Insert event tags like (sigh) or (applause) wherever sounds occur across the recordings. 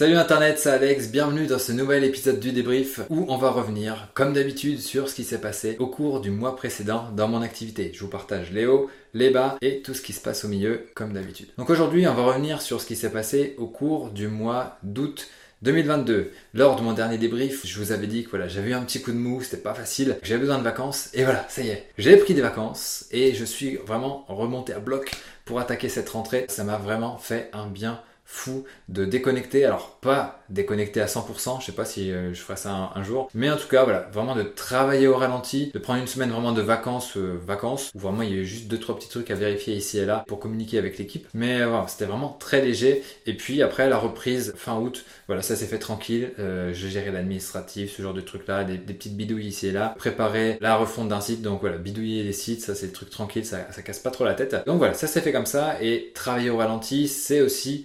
Salut Internet, c'est Alex, bienvenue dans ce nouvel épisode du débrief où on va revenir, comme d'habitude, sur ce qui s'est passé au cours du mois précédent dans mon activité. Je vous partage les hauts, les bas et tout ce qui se passe au milieu, comme d'habitude. Donc aujourd'hui, on va revenir sur ce qui s'est passé au cours du mois d'août 2022. Lors de mon dernier débrief, je vous avais dit que voilà, j'avais eu un petit coup de mou, c'était pas facile, j'avais besoin de vacances, et voilà, ça y est, j'ai pris des vacances, et je suis vraiment remonté à bloc pour attaquer cette rentrée. Ça m'a vraiment fait un bien fou de déconnecter. Alors pas déconnecter à 100%, je sais pas si euh, je ferai ça un, jour, mais en tout cas voilà, vraiment de travailler au ralenti, de prendre une semaine vraiment de vacances, euh, vacances, où vraiment il y a eu juste deux trois petits trucs à vérifier ici et là pour communiquer avec l'équipe. Mais euh, voilà, c'était vraiment très léger. Et puis après la reprise fin août, voilà ça s'est fait tranquille. je gérais l'administratif, ce genre de trucs là, des, petites bidouilles ici et là, préparer la refonte d'un site. Donc voilà, bidouiller les sites, ça c'est le truc tranquille, ça, ça casse pas trop la tête. Donc voilà, ça s'est fait comme ça et travailler au ralenti, c'est aussi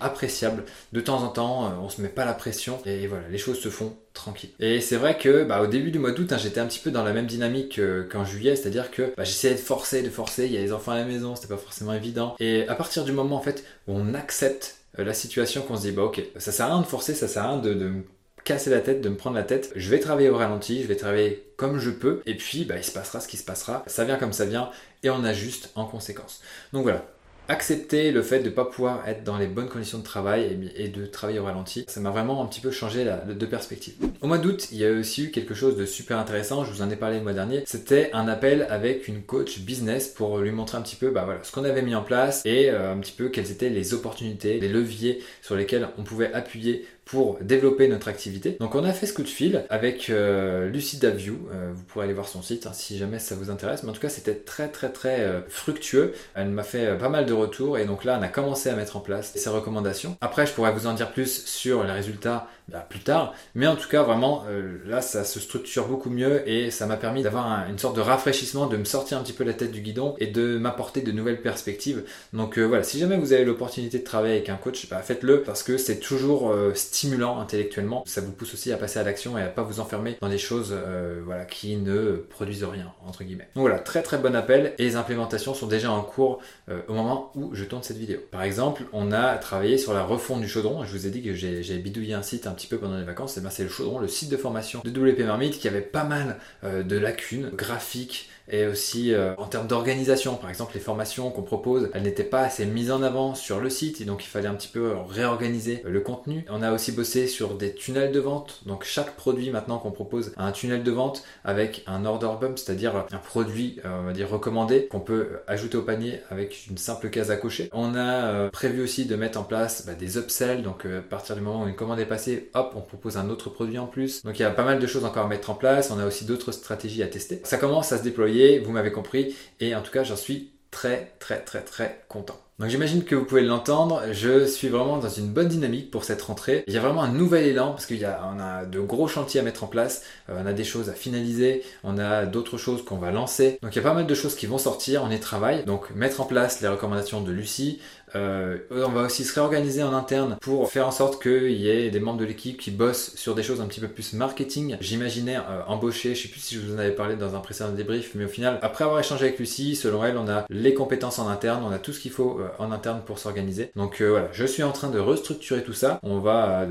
de temps en temps, euh, on se met pas la pression et voilà, les choses se font tranquille. Et c'est vrai que bah, au début du mois d'août, hein, j'étais un petit peu dans la même dynamique qu'en juillet, c'est-à-dire que bah, j'essayais de forcer, de forcer, il y a les enfants à la maison, c'était pas forcément évident. Et à partir du moment en fait où on accepte euh, la situation, qu'on se dit bah ok, ça sert à rien de forcer, ça sert à rien de, de me casser la tête, de me prendre la tête. Je vais travailler au ralenti, je vais travailler comme je peux, et puis bah, il se passera ce qui se passera. Ça vient comme ça vient, et on ajuste en conséquence. Donc voilà, accepter le fait de ne pas pouvoir être dans les bonnes conditions de travail et, de travailler au ralenti, ça m'a vraiment un petit peu changé de perspective. Au mois d'août, il y a aussi eu quelque chose de super intéressant, je vous en ai parlé le mois dernier, c'était un appel avec une coach business pour lui montrer un petit peu bah voilà, ce qu'on avait mis en place et euh, un petit peu quelles étaient les opportunités, les leviers sur lesquels on pouvait appuyer pour développer notre activité. Donc on a fait ce coup de fil avec euh, Lucida View, euh, vous pourrez aller voir son site hein, si jamais ça vous intéresse, mais en tout cas c'était très très très euh, fructueux, elle m'a fait pas mal de retours et donc là on a commencé à mettre en place ses recommandations. Après je pourrais vous en dire plus sur les résultats bah, plus tard. Mais en tout cas, vraiment, euh, là, ça se structure beaucoup mieux et ça m'a permis d'avoir une sorte de rafraîchissement, de me sortir un petit peu la tête du guidon et de m'apporter de nouvelles perspectives. Donc euh, voilà, si jamais vous avez l'opportunité de travailler avec un coach, bah, faites-le parce que c'est toujours euh, stimulant intellectuellement. Ça vous pousse aussi à passer à l'action et à pas vous enfermer dans des choses voilà, qui ne produisent rien, entre guillemets. Donc voilà, très très bon appel et les implémentations sont déjà en cours au moment où je tourne cette vidéo. Par exemple, on a travaillé sur la refonte du chaudron. Je vous ai dit que j'ai bidouillé un site petit peu pendant les vacances, et ben c'est le chaudron, le site de formation de WP Marmite qui avait pas mal euh, de lacunes graphiques et aussi euh, en termes d'organisation. Par exemple, les formations qu'on propose, elles n'étaient pas assez mises en avant sur le site et donc il fallait un petit peu réorganiser le contenu. On a aussi bossé sur des tunnels de vente. Donc chaque produit maintenant qu'on propose a un tunnel de vente avec un order bump, c'est-à-dire un produit, euh, on va dire recommandé qu'on peut ajouter au panier avec une simple case à cocher. On a euh, prévu aussi de mettre en place bah, des upsells. Donc à partir du moment où une commande est passée, hop, on propose un autre produit en plus. Donc il y a pas mal de choses encore à mettre en place. On a aussi d'autres stratégies à tester. Ça commence à se déployer vous m'avez compris, et en tout cas j'en suis très très très très content. Donc j'imagine que vous pouvez l'entendre, je suis vraiment dans une bonne dynamique pour cette rentrée. Il y a vraiment un nouvel élan parce qu'on a, on a de gros chantiers à mettre en place, euh, on a des choses à finaliser, on a d'autres choses qu'on va lancer. Donc il y a pas mal de choses qui vont sortir, on y travaille. Donc mettre en place les recommandations de Lucie, euh, on va aussi se réorganiser en interne pour faire en sorte qu'il y ait des membres de l'équipe qui bossent sur des choses un petit peu plus marketing. J'imaginais euh, embaucher, je sais plus si je vous en avais parlé dans un précédent débrief, mais au final, après avoir échangé avec Lucie, selon elle, on a les compétences en interne, on a tout ce qu'il faut en interne pour s'organiser. Donc voilà, je suis en train de restructurer tout ça. On va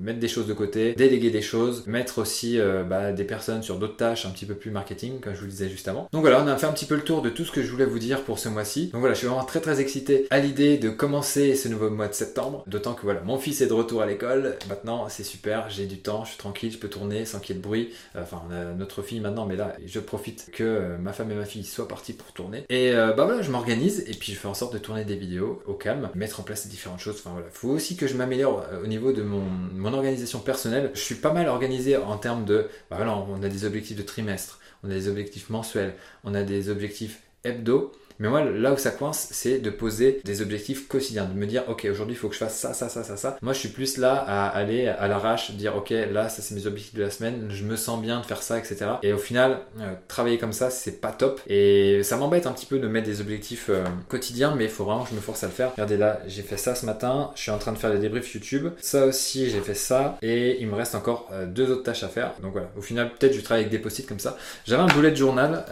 mettre des choses de côté, déléguer des choses, mettre aussi bah, des personnes sur d'autres tâches un petit peu plus marketing, comme je vous le disais juste avant. Donc voilà, on a fait un petit peu le tour de tout ce que je voulais vous dire pour ce mois-ci. Donc voilà, je suis vraiment très très excité à l'idée de commencer ce nouveau mois de septembre. D'autant que voilà, mon fils est de retour à l'école. Maintenant, c'est super, j'ai du temps, je suis tranquille, je peux tourner sans qu'il y ait de bruit. Enfin, on a notre fille maintenant, mais là, je profite que euh, ma femme et ma fille soient parties pour tourner. Et euh, bah voilà, je m'organise et puis je fais en sorte de tourner des vidéos au calme, mettre en place différentes choses. Enfin voilà, faut aussi que je m'améliore euh, au niveau de mon, organisation personnelle. Je suis pas mal organisé en termes de, bah voilà, on a des objectifs de trimestre, on a des objectifs mensuels, on a des objectifs hebdo. Mais moi, là où ça coince, c'est de poser des objectifs quotidiens, de me dire, ok, aujourd'hui, il faut que je fasse ça, ça, ça, ça, ça. Moi, je suis plus là à aller à l'arrache, dire, ok, là, ça, c'est mes objectifs de la semaine, je me sens bien de faire ça, etc. Et au final, euh, travailler comme ça, c'est pas top. Et ça m'embête un petit peu de mettre des objectifs euh, quotidiens, mais il faut vraiment que je me force à le faire. Regardez là, j'ai fait ça ce matin, je suis en train de faire des débriefs YouTube. Ça aussi, j'ai fait ça. Et il me reste encore euh, deux autres tâches à faire. Donc voilà, au final, peut-être je travaille avec des post-it comme ça. J'avais un bullet journal,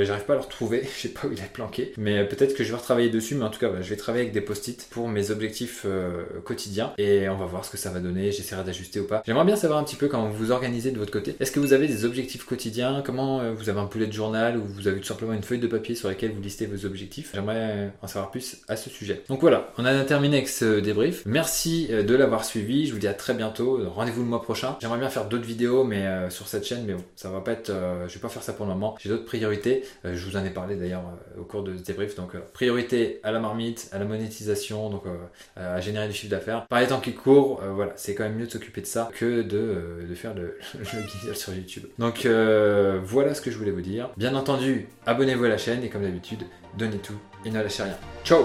j'arrive pas à le retrouver, (laughs) je sais pas où il est planqué. Mais peut-être que je vais retravailler dessus, mais en tout cas, je vais travailler avec des post-it pour mes objectifs euh, quotidiens et on va voir ce que ça va donner. J'essaierai d'ajuster ou pas. J'aimerais bien savoir un petit peu comment vous vous organisez de votre côté. Est-ce que vous avez des objectifs quotidiens? Comment euh, vous avez un poulet de journal ou vous avez tout simplement une feuille de papier sur laquelle vous listez vos objectifs? J'aimerais en savoir plus à ce sujet. Donc voilà, on a terminé avec ce débrief. Merci euh, de l'avoir suivi. Je vous dis à très bientôt. Rendez-vous le mois prochain. J'aimerais bien faire d'autres vidéos, mais sur cette chaîne, mais bon, ça va pas être. je vais pas faire ça pour le moment. J'ai d'autres priorités. je vous en ai parlé d'ailleurs au cours de ce débrief. Donc priorité à la marmite, à la monétisation, donc à générer du chiffre d'affaires. Par les temps qui courent, voilà, c'est quand même mieux de s'occuper de ça que de, de faire le, (laughs) le sur YouTube. Donc euh, voilà ce que je voulais vous dire. Bien entendu, abonnez-vous à la chaîne et comme d'habitude, donnez tout et ne lâchez rien. Ciao